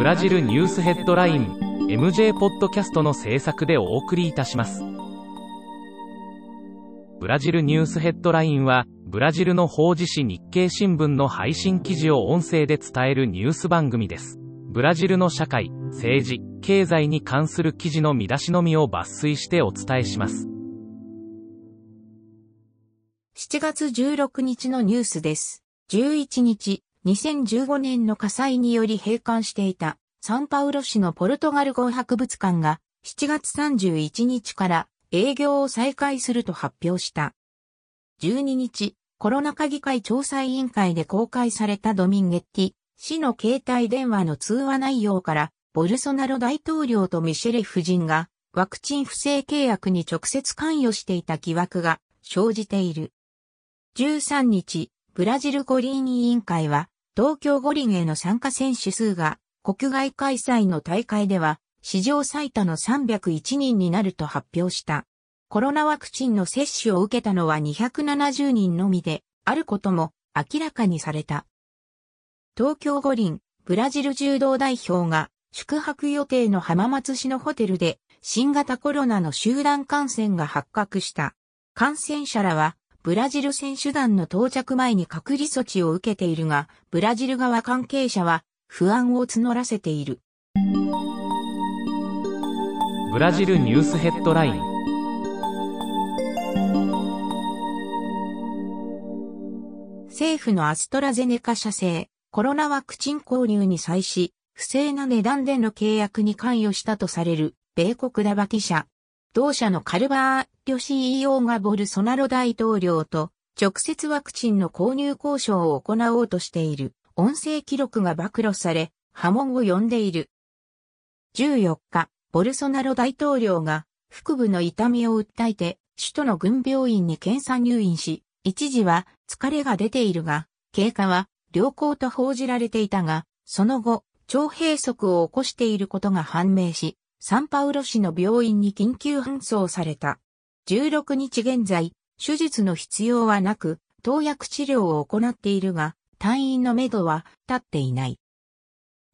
ブラジルニュースヘッドライン MJ ポッドキャストの制作でお送りいたします。ブラジルニュースヘッドラインは、ブラジルの法事紙日経新聞の配信記事を音声で伝えるニュース番組です。ブラジルの社会、政治、経済に関する記事の見出しのみを抜粋してお伝えします。7月16日のニュースです。11日、2015年の火災により閉館していたサンパウロ市のポルトガル語博物館が7月31日から営業を再開すると発表した。12日、コロナ禍議会調査委員会で公開されたドミンゲッティ市の携帯電話の通話内容からボルソナロ大統領とミシェレ夫人がワクチン不正契約に直接関与していた疑惑が生じている。13日、ブラジル五輪委員会は、東京五輪への参加選手数が、国外開催の大会では、史上最多の301人になると発表した。コロナワクチンの接種を受けたのは270人のみで、あることも明らかにされた。東京五輪、ブラジル柔道代表が宿泊予定の浜松市のホテルで新型コロナの集団感染が発覚した。感染者らはブラジル選手団の到着前に隔離措置を受けているが、ブラジル側関係者は不安を募らせている。ブラジルニュースヘッドライン政府のアストラゼネカ社製コロナワクチン購入に際し、不正な値段での契約に関与したとされる米国ダバティ社同社のカルバーリョ CEO がボルソナロ大統領と直接ワクチンの購入交渉を行おうとしている音声記録が暴露され波紋を呼んでいる。14日、ボルソナロ大統領が腹部の痛みを訴えて首都の軍病院に検査入院し、一時は疲れが出ているが、経過は良好と報じられていたが、その後、腸閉塞を起こしていることが判明し、サンパウロ市の病院に緊急搬送された。16日現在、手術の必要はなく、投薬治療を行っているが、退院のめどは立っていない。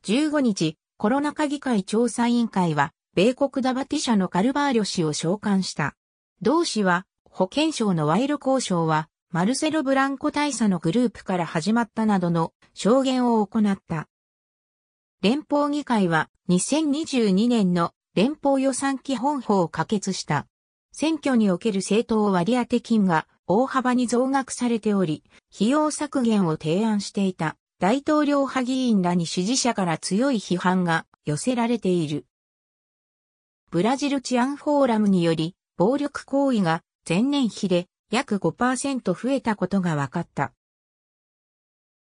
15日、コロナ禍議会調査委員会は、米国ダバティ社のカルバーリョ氏を召喚した。同氏は、保健省の賄賂交渉は、マルセロ・ブランコ大佐のグループから始まったなどの証言を行った。連邦議会は2022年の連邦予算基本法を可決した。選挙における政党割当金が大幅に増額されており、費用削減を提案していた大統領派議員らに支持者から強い批判が寄せられている。ブラジル治安フォーラムにより、暴力行為が前年比で約5%増えたことが分かった。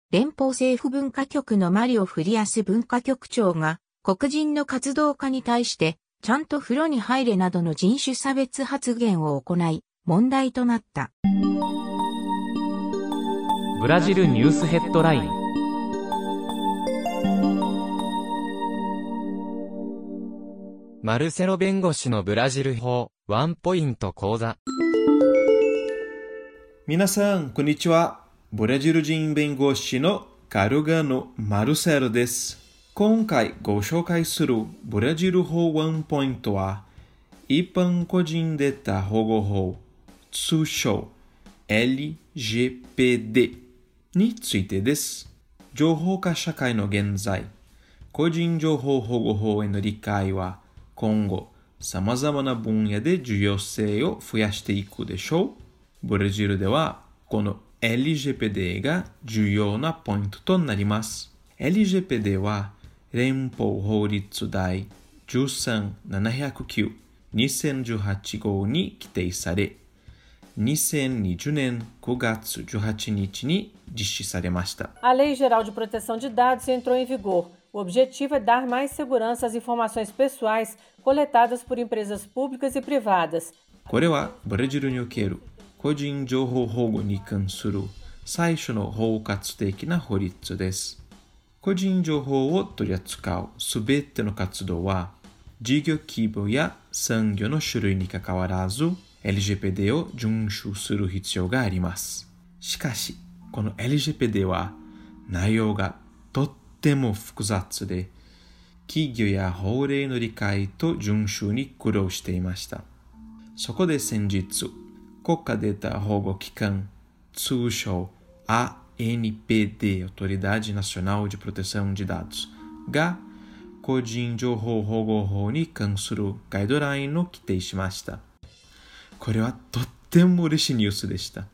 連邦政府文化局のマリオ・フリアス文化局長が黒人の活動家に対してちゃんと風呂に入れなどの人種差別発言を行い、問題となった。ブラジルニュースヘッドラインマルセロ弁護士のブラジル法ワンポイント講座皆さん、こんにちは。ブラジル人弁護士のカルガノ・マルセロです。今回ご紹介するブラジル法ワンポイントは、一般個人データ保護法、通称 LGPD についてです。情報化社会の現在、個人情報保護法への理解は今後様々な分野で重要性を増やしていくでしょう。ブラジルではこの LGPD が重要なポイントとなります。LGPD は 連邦法律第13709 2018号に規定され、2020年9月18日に実施されました。A Lei Geral de Proteção de Dados entrou em vigor. O objetivo é dar mais segurança às informações pessoais coletadas por empresas públicas e privadas. これはブラジルにおける個人情報保護に関する最初の包括的な法律です。 個人情報を取り扱うすべての活動は、事業規模や産業の種類にかかわらず、LGPD を遵守する必要があります。しかし、この LGPD は内容がとっても複雑で、企業や法令の理解と遵守に苦労していました。そこで先日、国家データ保護機関、通称 a NPD, Autoridade Nacional de Proteção de Dados, が個人情報保護法に関するガイドラインを規定しました。これはとっても嬉しいニュースでした。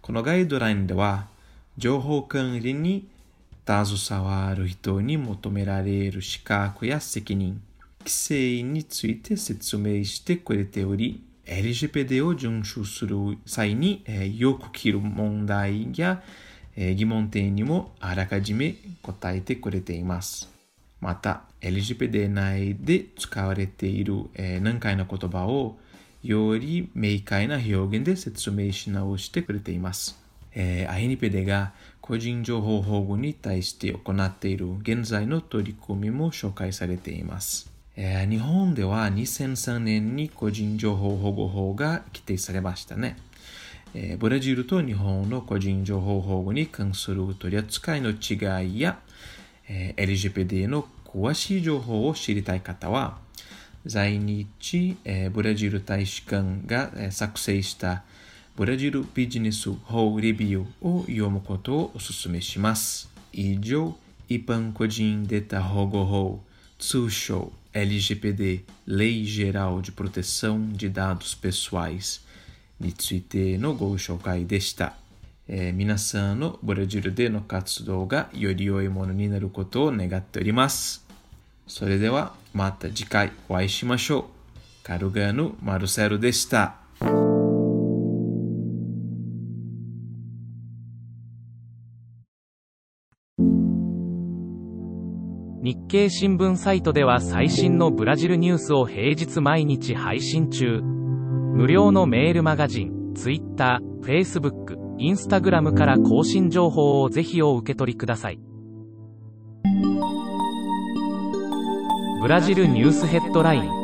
このガイドラインでは、情報管理に携わる人に求められる資格や責任、規制について説明してくれており、LGPD を遵守する際に、えー、よく起きる問題や、疑問点にもあらかじめ答えてくれています。また、LGPD 内で使われている、えー、難解な言葉をより明快な表現で説明し直してくれています。えー、アイニペデが個人情報保護に対して行っている現在の取り組みも紹介されています。日本では2003年に個人情報保護法が規定されましたね。えー、ブラジルと日本の個人情報保護に関する取り扱いの違いや、えー、LGPD の詳しい情報を知りたい方は、在日、えー、ブラジル大使館が、えー、作成したブラジルビジネス法レビューを読むことをお勧めします。以上、一般個人データ保護法、通称 LGPD, Lei Geral de Proteção de Dados Pessoais についてのご紹介でした。えー、皆さんのブラジルでの活動がより良いものになることを願っております。それではまた次回お会いしましょう。カルガーノ・マルセルでした。日経新聞サイトでは最新のブラジルニュースを平日毎日配信中。無料のメールマガジン、Twitter、Facebook、Instagram から更新情報をぜひお受け取りください。ブラジルニュースヘッドライン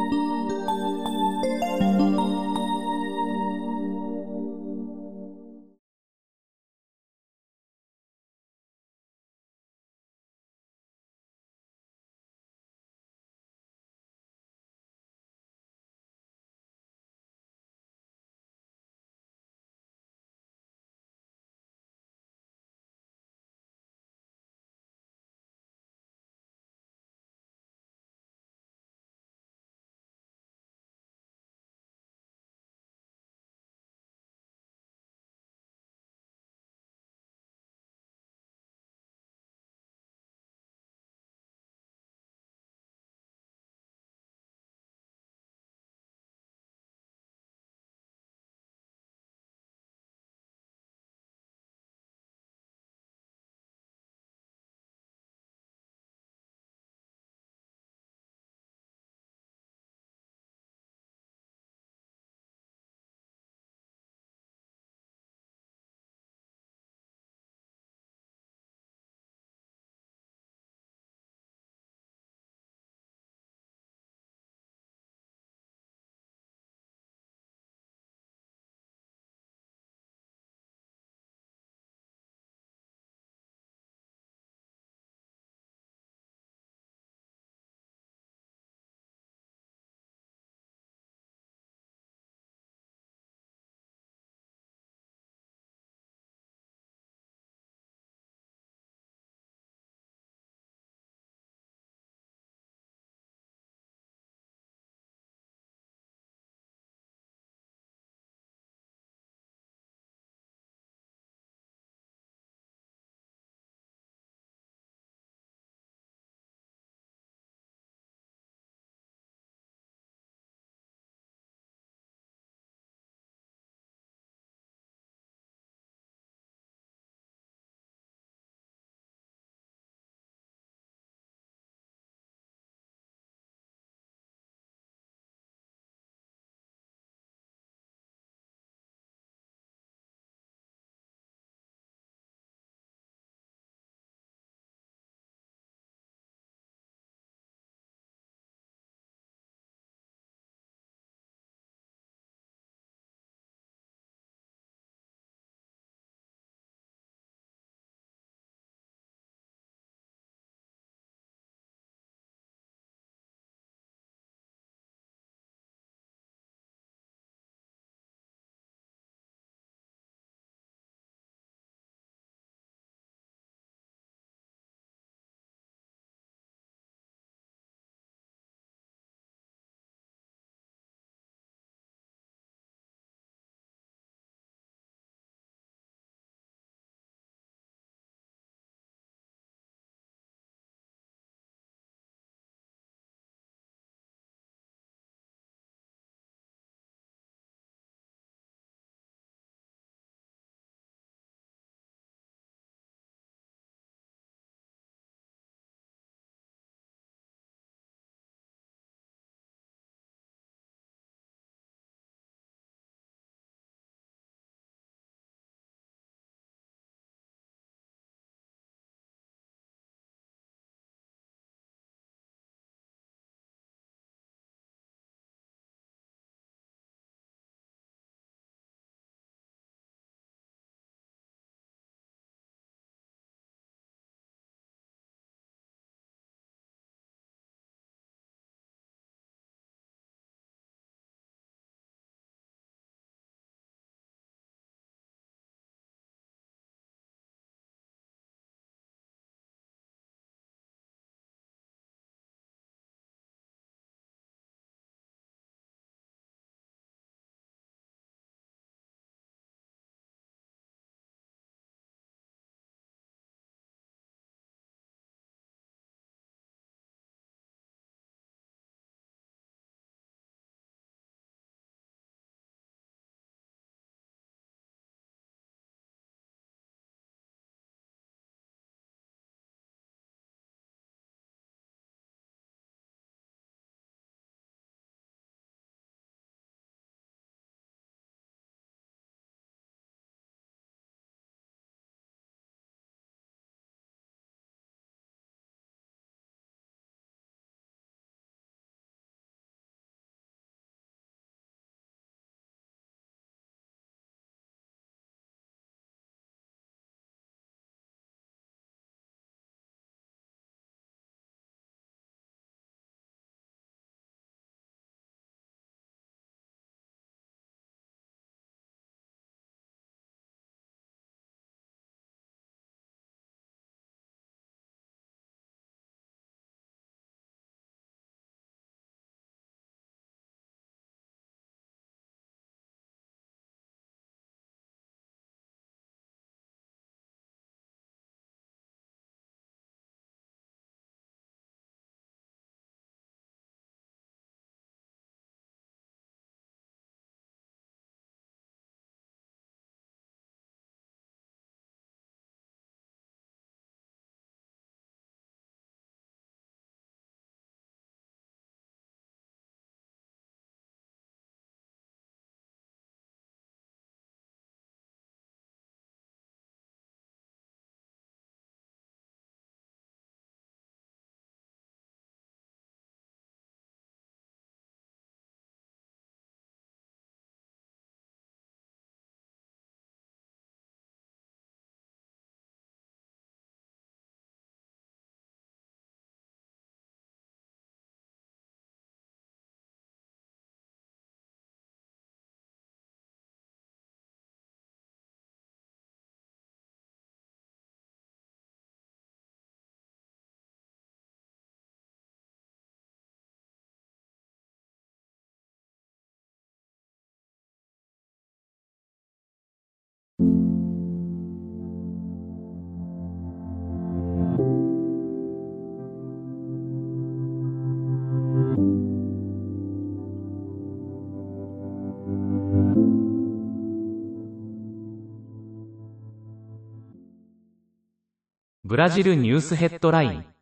ブラジルニュースヘッドライン。